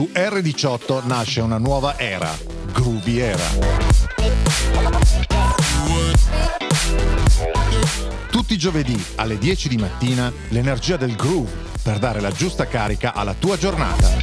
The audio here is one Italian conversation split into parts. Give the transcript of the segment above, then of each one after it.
su R18 nasce una nuova era, Groovy Era. Tutti i giovedì alle 10 di mattina l'energia del groove per dare la giusta carica alla tua giornata.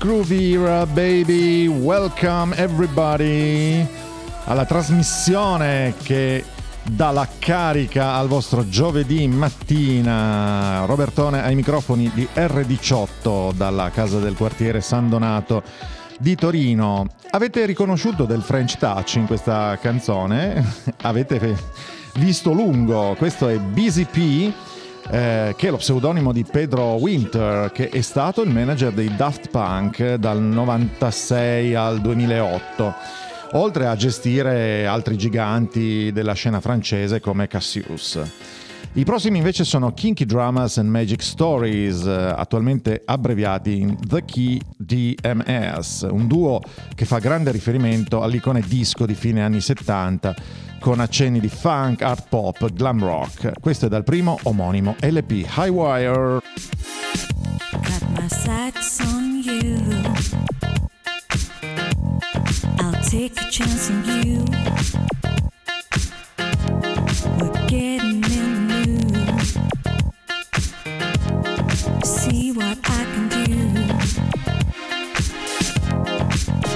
Groovy Baby, welcome everybody alla trasmissione che dà la carica al vostro giovedì mattina. Robertone ai microfoni di R18 dalla casa del quartiere San Donato di Torino. Avete riconosciuto del French Touch in questa canzone? Avete visto lungo? Questo è Busy P eh, che è lo pseudonimo di Pedro Winter, che è stato il manager dei Daft Punk dal 96 al 2008, oltre a gestire altri giganti della scena francese come Cassius. I prossimi invece sono Kinky Dramas and Magic Stories, attualmente abbreviati in The Key DMS, un duo che fa grande riferimento all'icone disco di fine anni 70 con accenni di funk, art pop, glam rock. Questo è dal primo omonimo LP Highwire. The mood. See what I can do.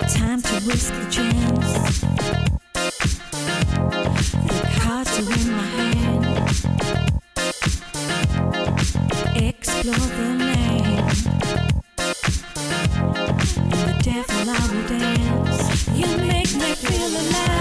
Time to risk a chance. hearts in my hand. Explore the land. The devil I will dance. You make me feel alive.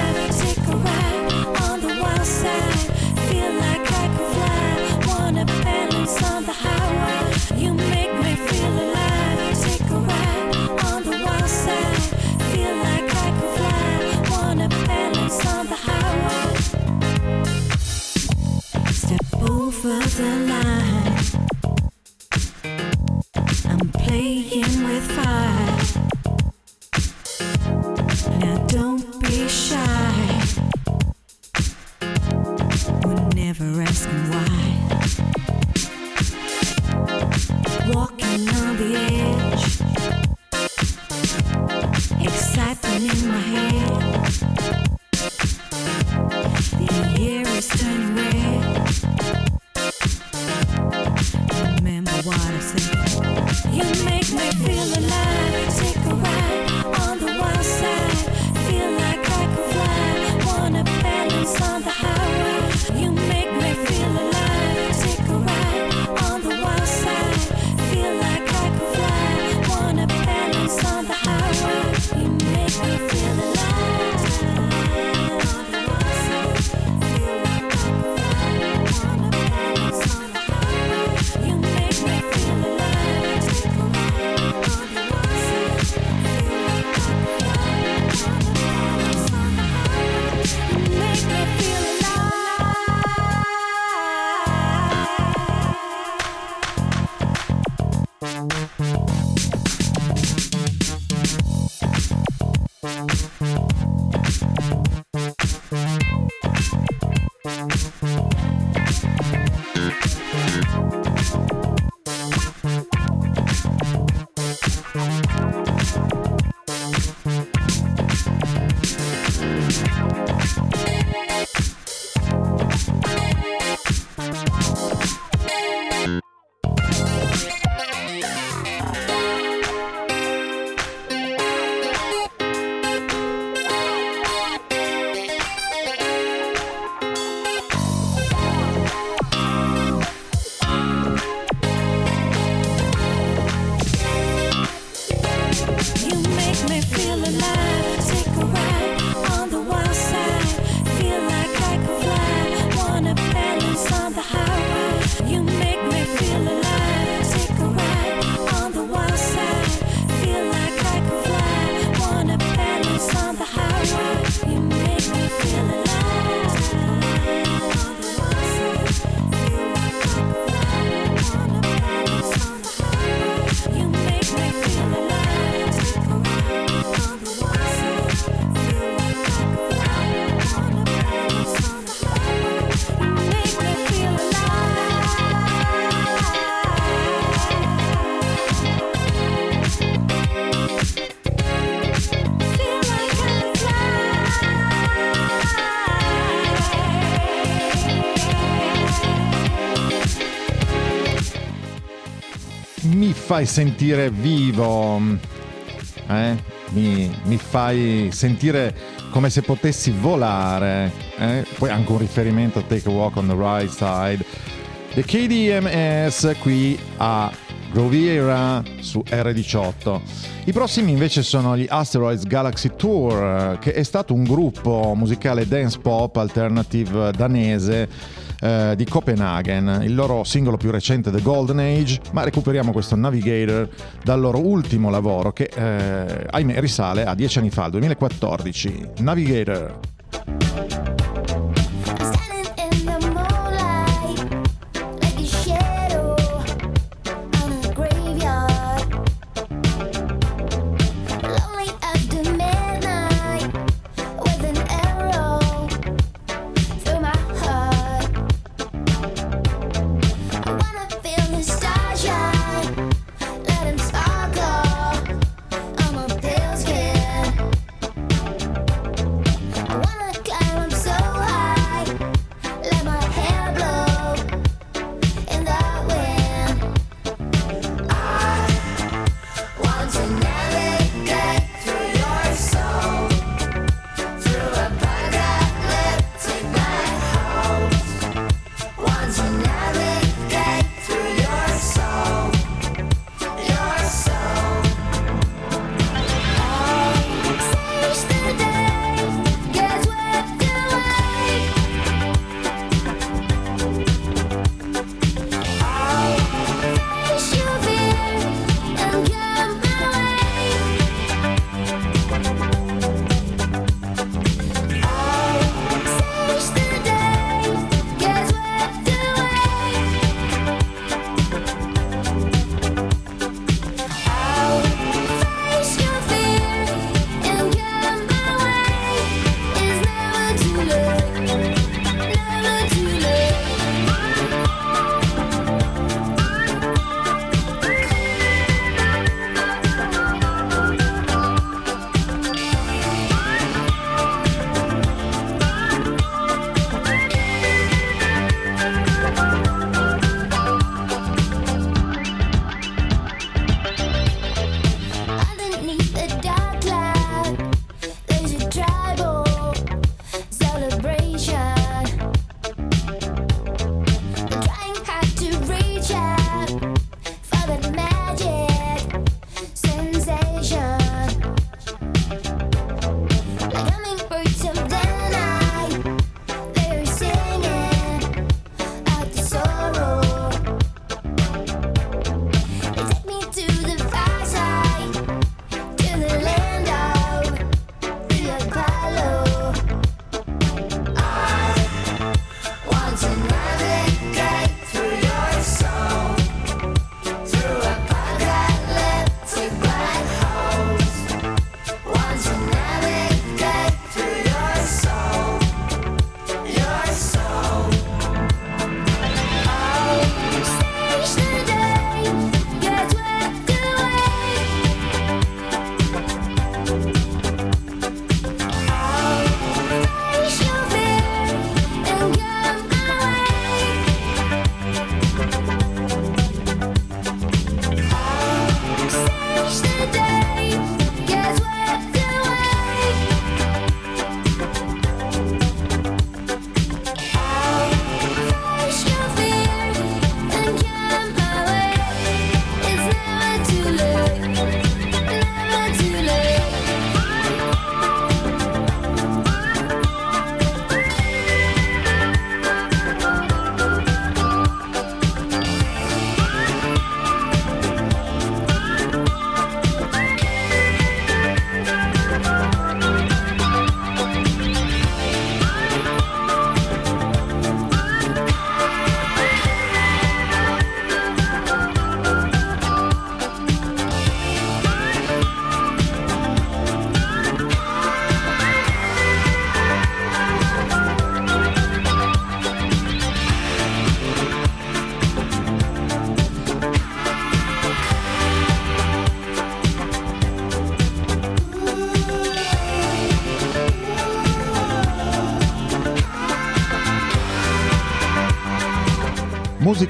Fai sentire vivo, eh? mi, mi, fai sentire come se potessi volare. Eh? Poi anche un riferimento a Take a Walk on the Right Side. The KDMS qui a Groviera su R18. I prossimi invece sono gli Asteroids Galaxy Tour, che è stato un gruppo musicale dance pop alternative danese eh, di Copenaghen, il loro singolo più recente The Golden Age, ma recuperiamo questo Navigator dal loro ultimo lavoro che eh, ahimè risale a dieci anni fa, al 2014. Navigator.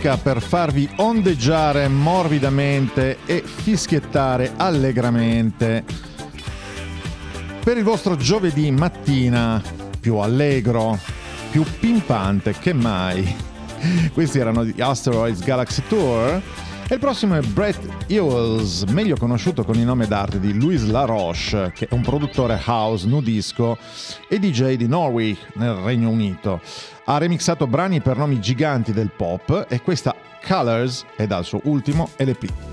Musica per farvi ondeggiare morbidamente e fischiettare allegramente. Per il vostro giovedì mattina più allegro, più pimpante che mai. Questi erano gli Asteroids Galaxy Tour. E il prossimo è Brett Ewells, meglio conosciuto con il nome d'arte di Louis LaRoche, che è un produttore house, nudisco e DJ di Norwich nel Regno Unito. Ha remixato brani per nomi giganti del pop e questa Colors è dal suo ultimo LP.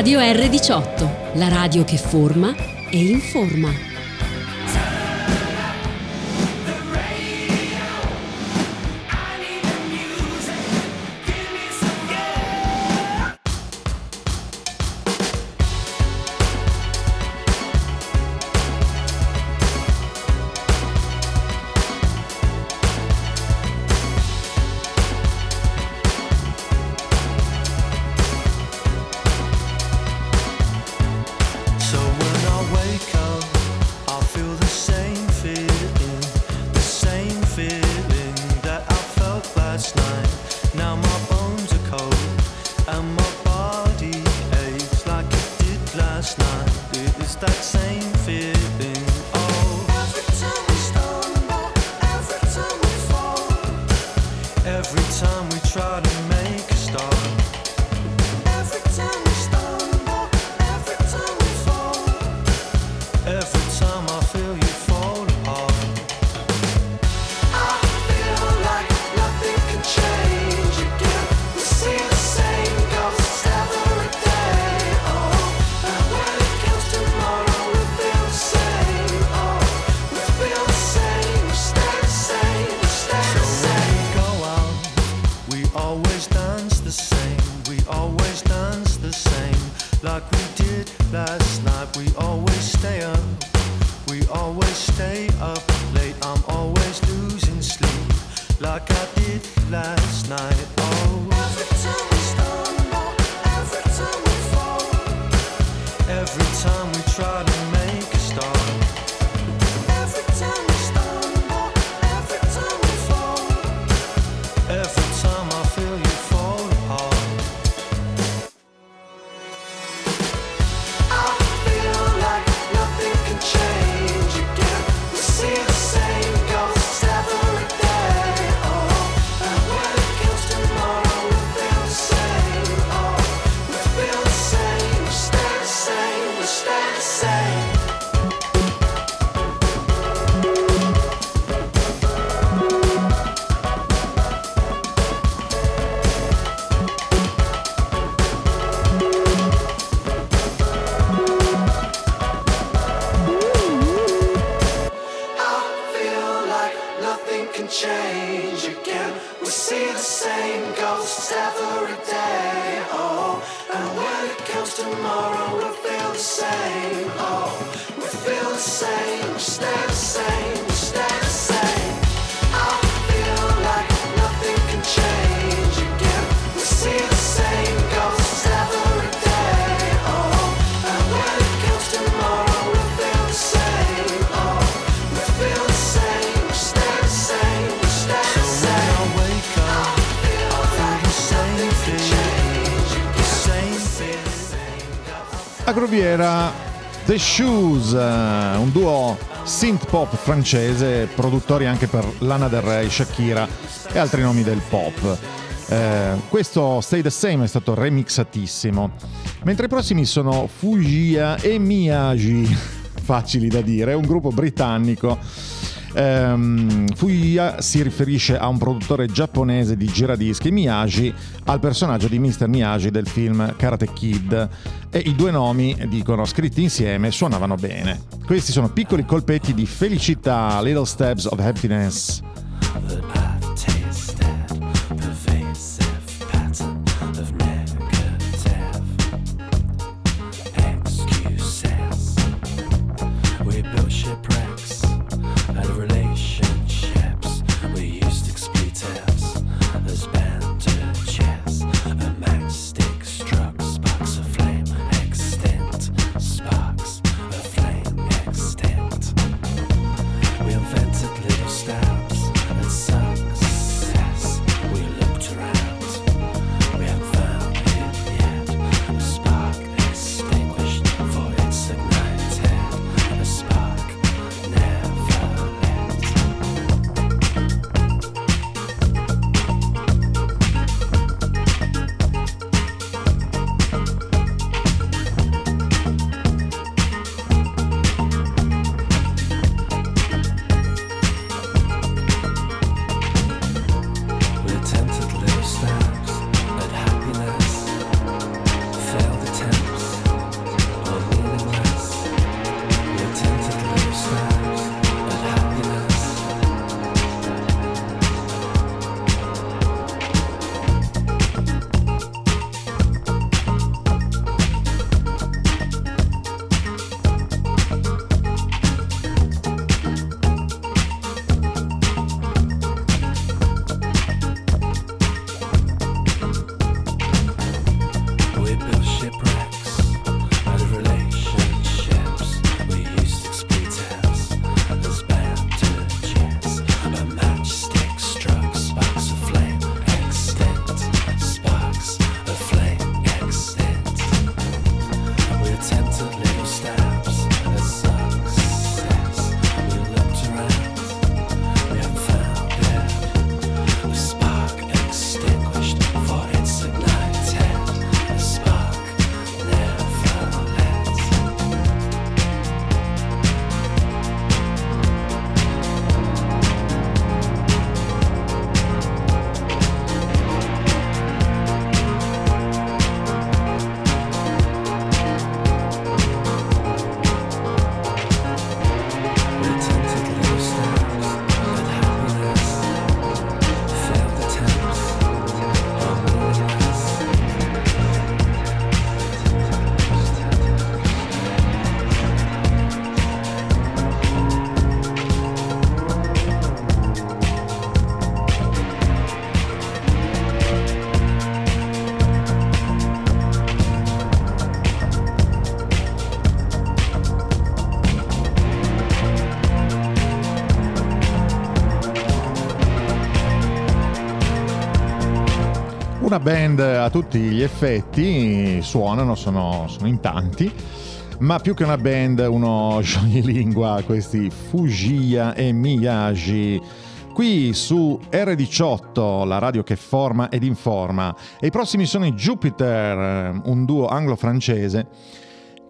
Radio R18, la radio che forma e informa. Era The Shoes, un duo synth pop francese, produttori anche per Lana Del Rey, Shakira e altri nomi del pop. Eh, questo Stay the Same è stato remixatissimo, mentre i prossimi sono Fugia e Miyagi, facili da dire, un gruppo britannico Um, Fuya si riferisce a un produttore giapponese di giradischi, Miyagi, al personaggio di Mr. Miyagi del film Karate Kid e i due nomi, dicono, scritti insieme, suonavano bene. Questi sono piccoli colpetti di felicità, Little Steps of Happiness. Band a tutti gli effetti, suonano, sono, sono in tanti, ma più che una band, uno scioglilingua, questi Fugia e Miyagi. Qui su R18, la radio che forma ed informa. E i prossimi sono i Jupiter, un duo anglo-francese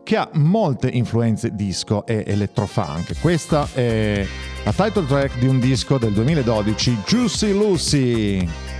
che ha molte influenze disco e elettrofunk. Questa è la title track di un disco del 2012, Juicy Lucy.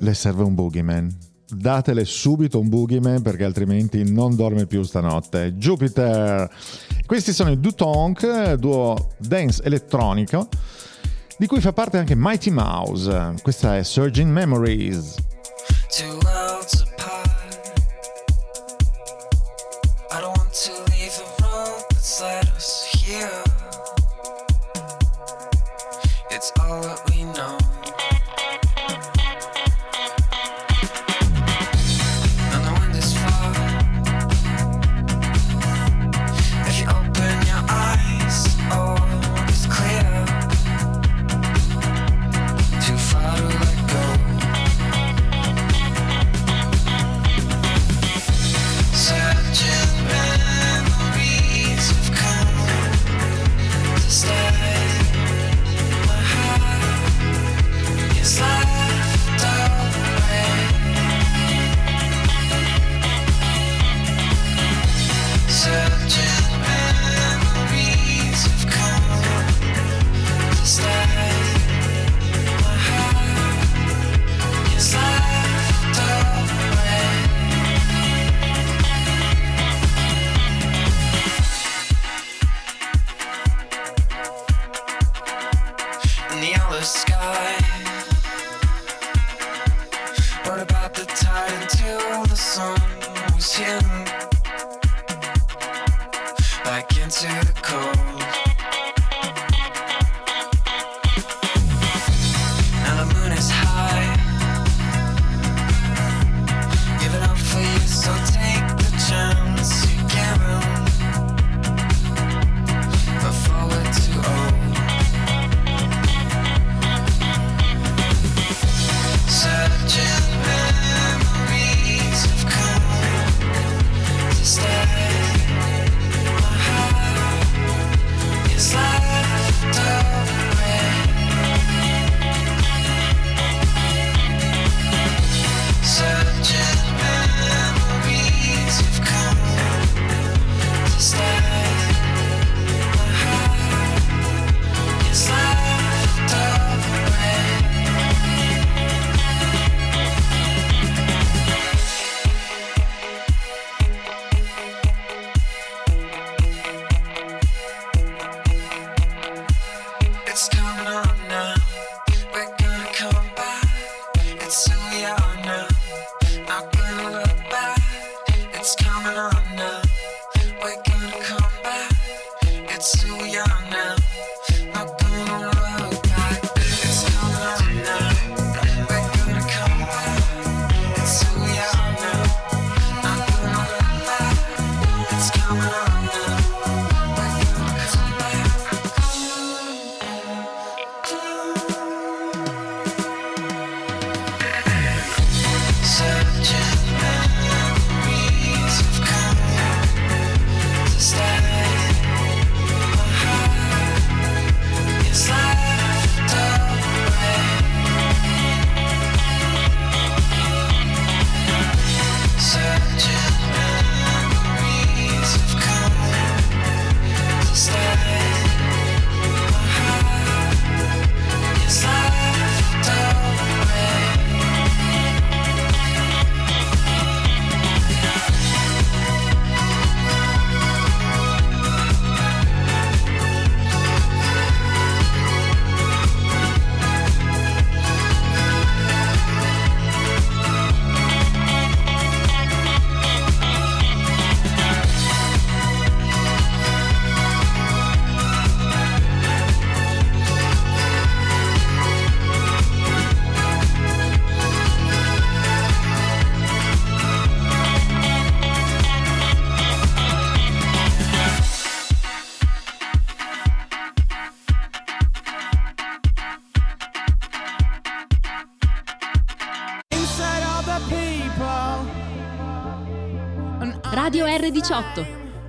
Le serve un boogeyman. Datele subito un boogeyman perché altrimenti non dorme più stanotte. Jupiter! Questi sono i Dutonk, duo dance elettronico, di cui fa parte anche Mighty Mouse. Questa è Surging Memories. Two worlds apart. I don't want to leave the road that's led us here. It's all that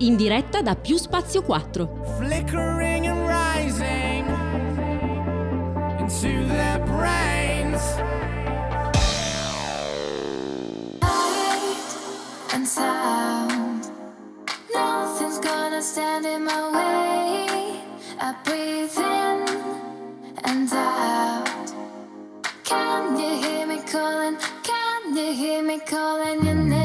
in diretta da Più Spazio 4. Flickering and rising into their brains. and sound. Nothing's gonna stand in my way. I breathe in and out. Can you hear me calling? Can you hear me calling your name?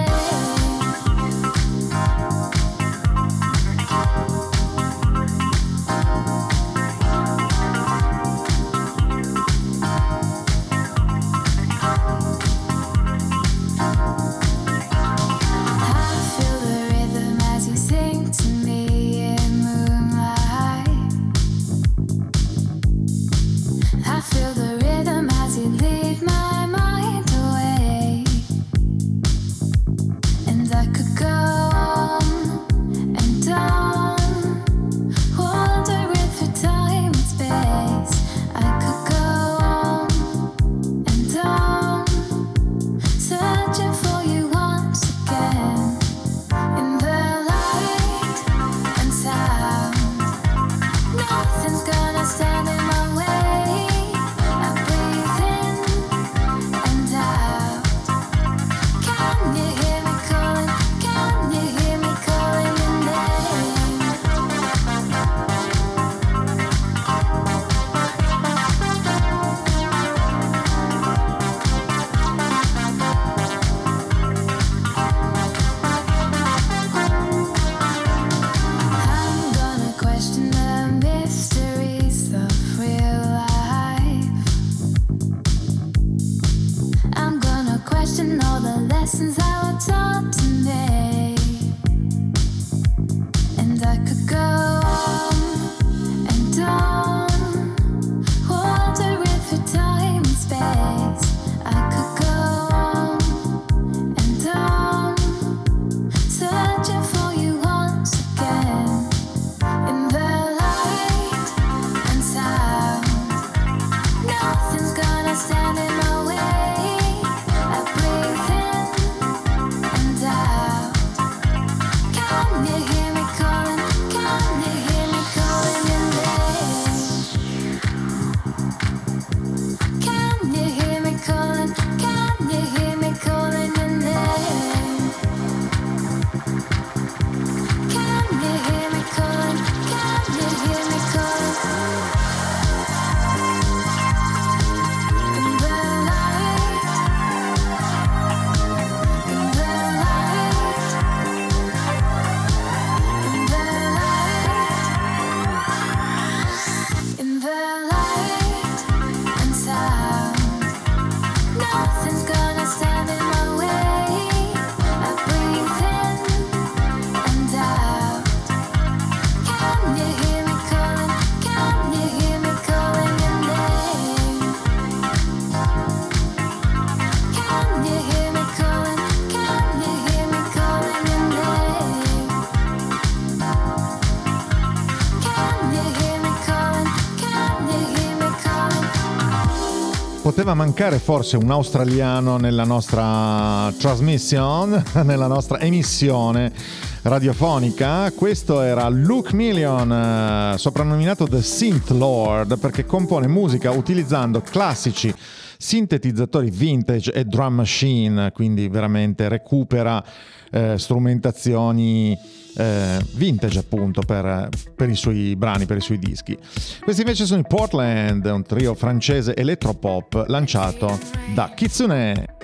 Poteva mancare forse un australiano nella nostra transmission, nella nostra emissione radiofonica. Questo era Luke Million, eh, soprannominato The Synth Lord, perché compone musica utilizzando classici sintetizzatori vintage e drum machine, quindi veramente recupera eh, strumentazioni eh, vintage appunto per, per, i suoi brani, per i suoi dischi. Questi invece sono i Portland, un trio francese elettropop lanciato da Kitsune.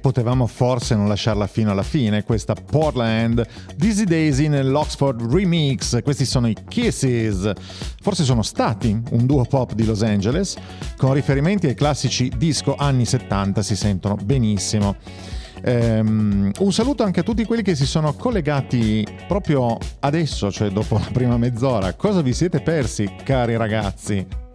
Potevamo forse non lasciarla fino alla fine, questa Portland Dizzy Daisy nell'Oxford Remix, questi sono i Kisses, forse sono stati un duo pop di Los Angeles, con riferimenti ai classici disco anni 70 si sentono benissimo. Ehm, un saluto anche a tutti quelli che si sono collegati proprio adesso, cioè dopo la prima mezz'ora. Cosa vi siete persi, cari ragazzi?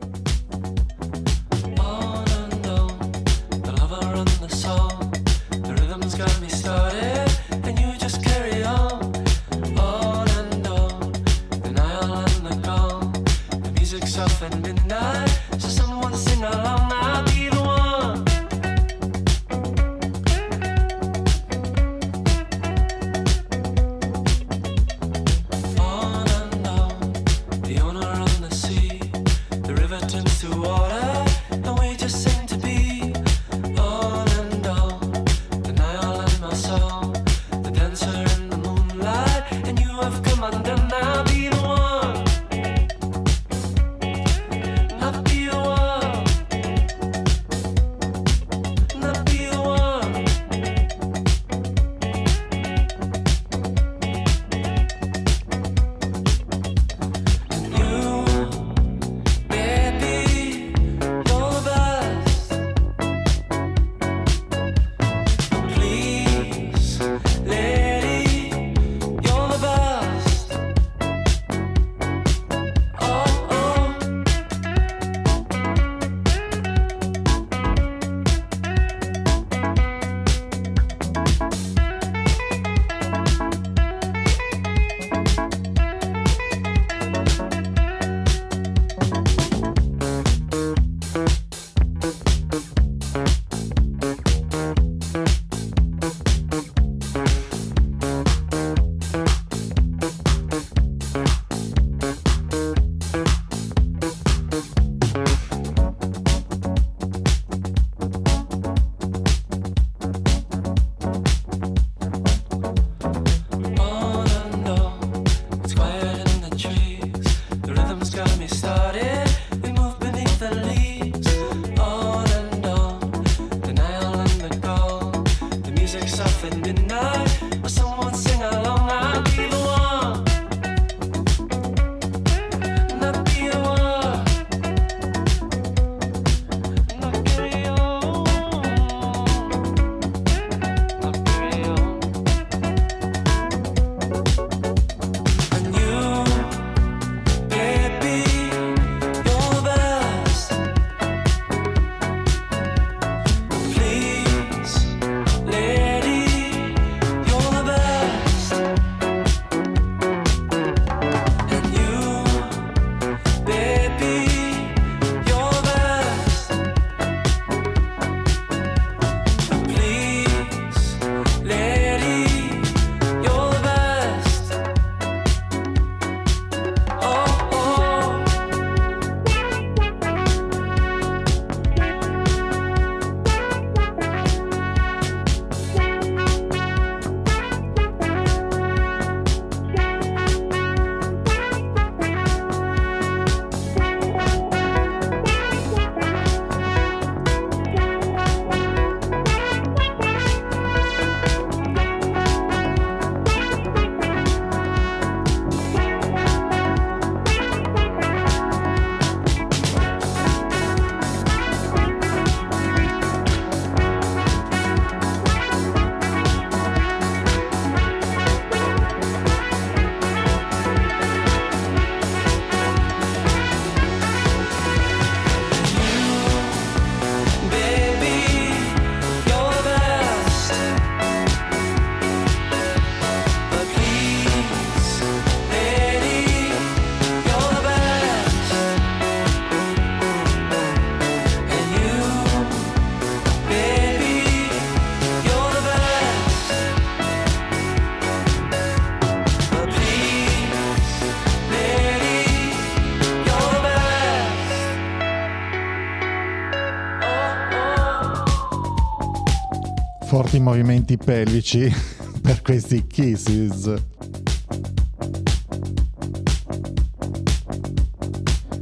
Movimenti pelvici per questi kisses.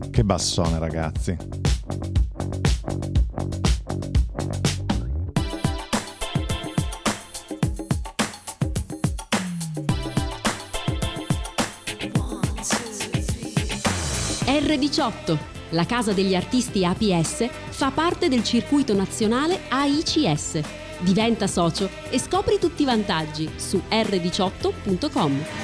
Che bassone ragazzi. R18, la casa degli artisti APS, fa parte del circuito nazionale AICS Diventa socio e scopri tutti i vantaggi su r18.com.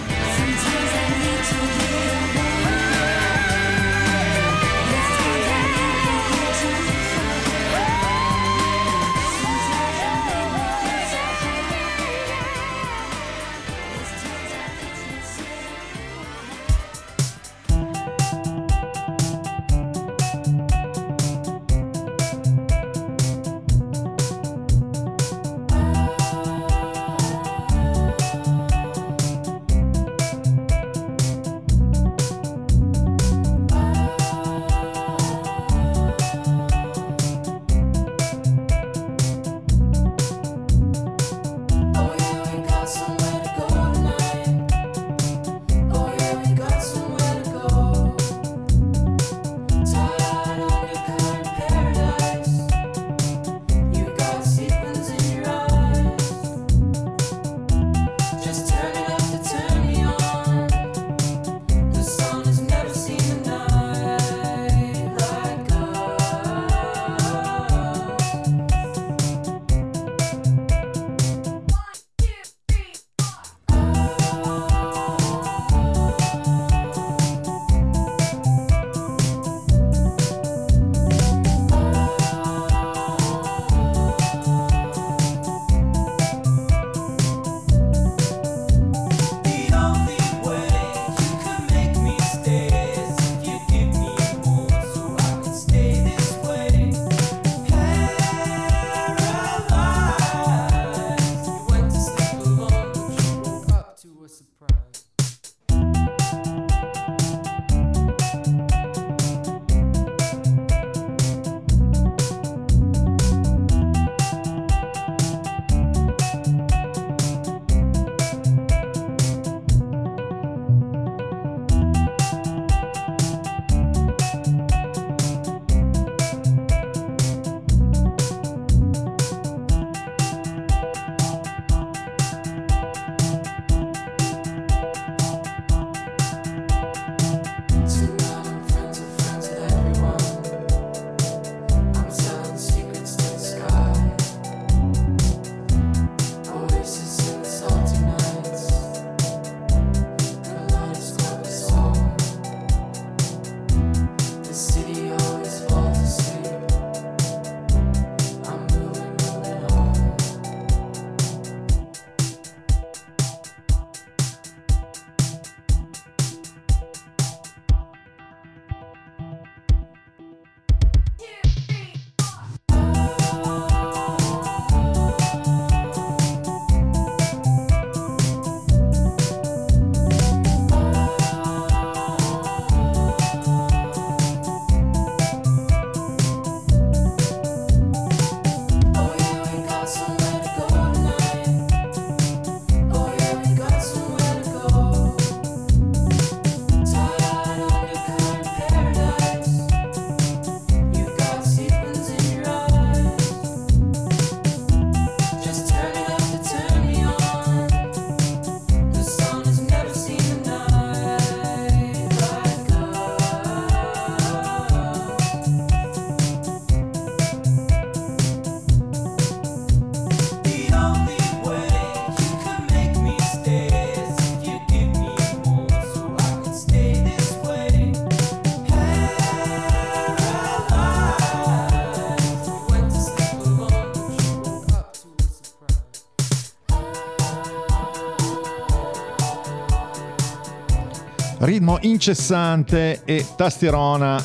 Ritmo incessante e tastierona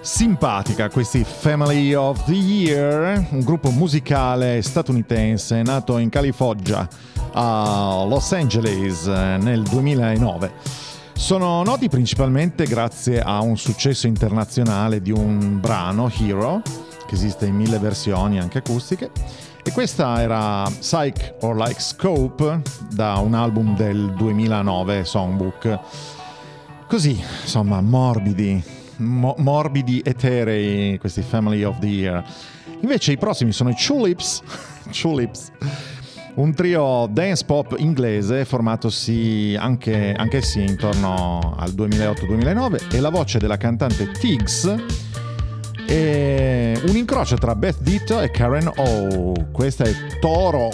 simpatica, questi Family of the Year, un gruppo musicale statunitense nato in California a Los Angeles nel 2009. Sono noti principalmente grazie a un successo internazionale di un brano, Hero, che esiste in mille versioni anche acustiche, e questa era Psych or Like Scope da un album del 2009, Songbook. Così, insomma, morbidi, mo- morbidi eterei questi Family of the Year. Invece i prossimi sono i Tulips, Tulips, un trio dance pop inglese formatosi anche, anch'essi intorno al 2008-2009 e la voce della cantante Tiggs e un incrocio tra Beth Ditto e Karen O. Questa è Toro.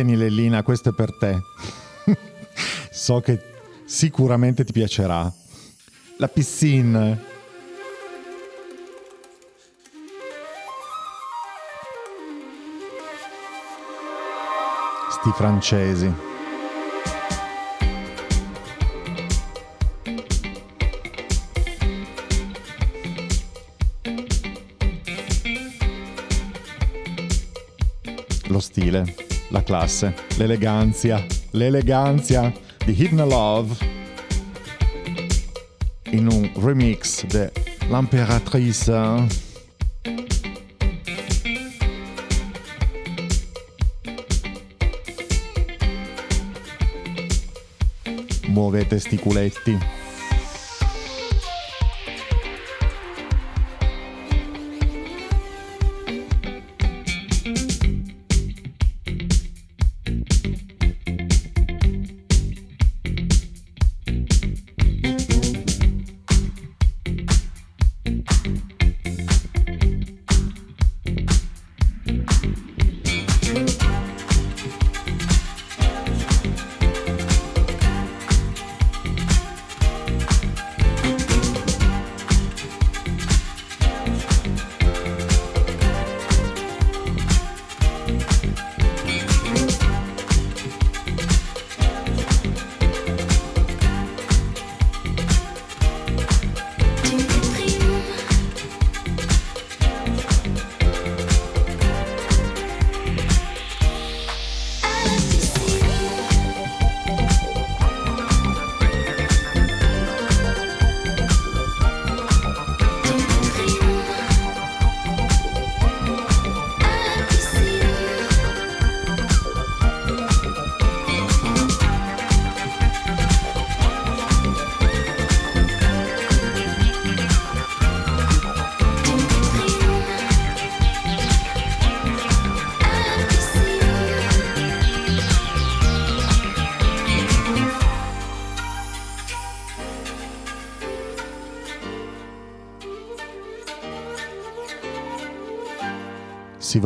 Tieni Lellina, questo è per te. so che sicuramente ti piacerà. La piscina. Sti francesi. classe, l'eleganza, l'eleganza di Hidden Love in un remix dell'Imperatrice. Muovete sti culetti.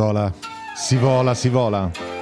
Si vola, si vola, si vola.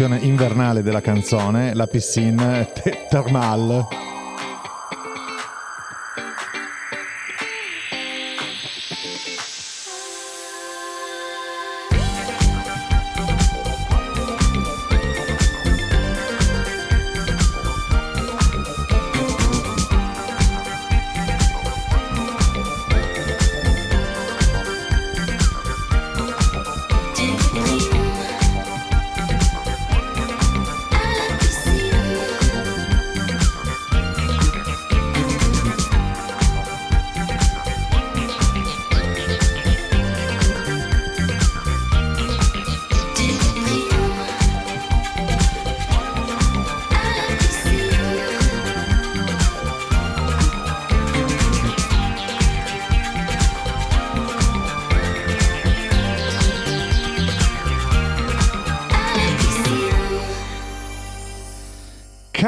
Versione invernale della canzone, la piscine te-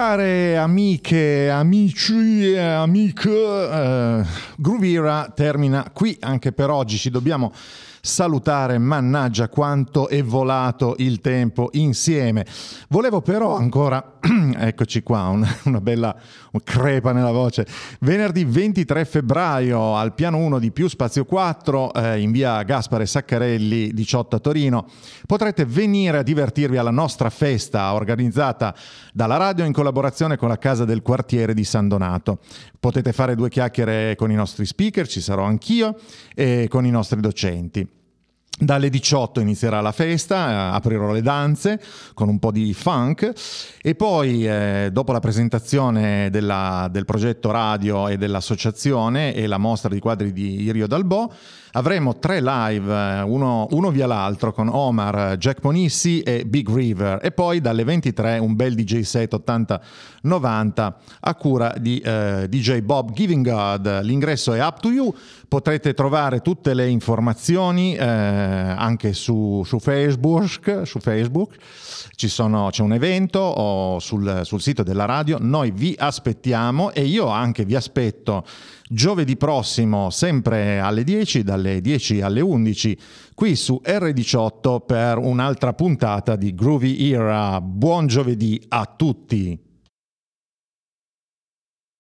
Care amiche, amici e amiche, eh, Groovira termina qui anche per oggi. Ci dobbiamo salutare, mannaggia quanto è volato il tempo insieme. Volevo però ancora, eccoci qua, un- una bella crepa nella voce. Venerdì 23 febbraio al piano 1 di Più Spazio 4 eh, in via Gaspare Saccarelli 18 a Torino potrete venire a divertirvi alla nostra festa organizzata dalla radio in collaborazione con la Casa del Quartiere di San Donato. Potete fare due chiacchiere con i nostri speaker, ci sarò anch'io, e con i nostri docenti. Dalle 18 inizierà la festa, eh, aprirò le danze con un po' di funk e poi eh, dopo la presentazione della- del progetto radio e dell'associazione e la mostra di quadri di Irio Dalbò avremo tre live, eh, uno, uno via l'altro con Omar, Jack Monissi e Big River e poi dalle 23 un bel DJ set 80-90 a cura di eh, DJ Bob Giving God. L'ingresso è up to you, potrete trovare tutte le informazioni eh, anche su, su Facebook, su Facebook. Sono- c'è un evento sul, sul sito della radio, noi vi aspettiamo e io anche vi aspetto giovedì prossimo sempre alle 10, dalle 10 alle 11 qui su R18 per un'altra puntata di Groovy Era. Buon giovedì a tutti!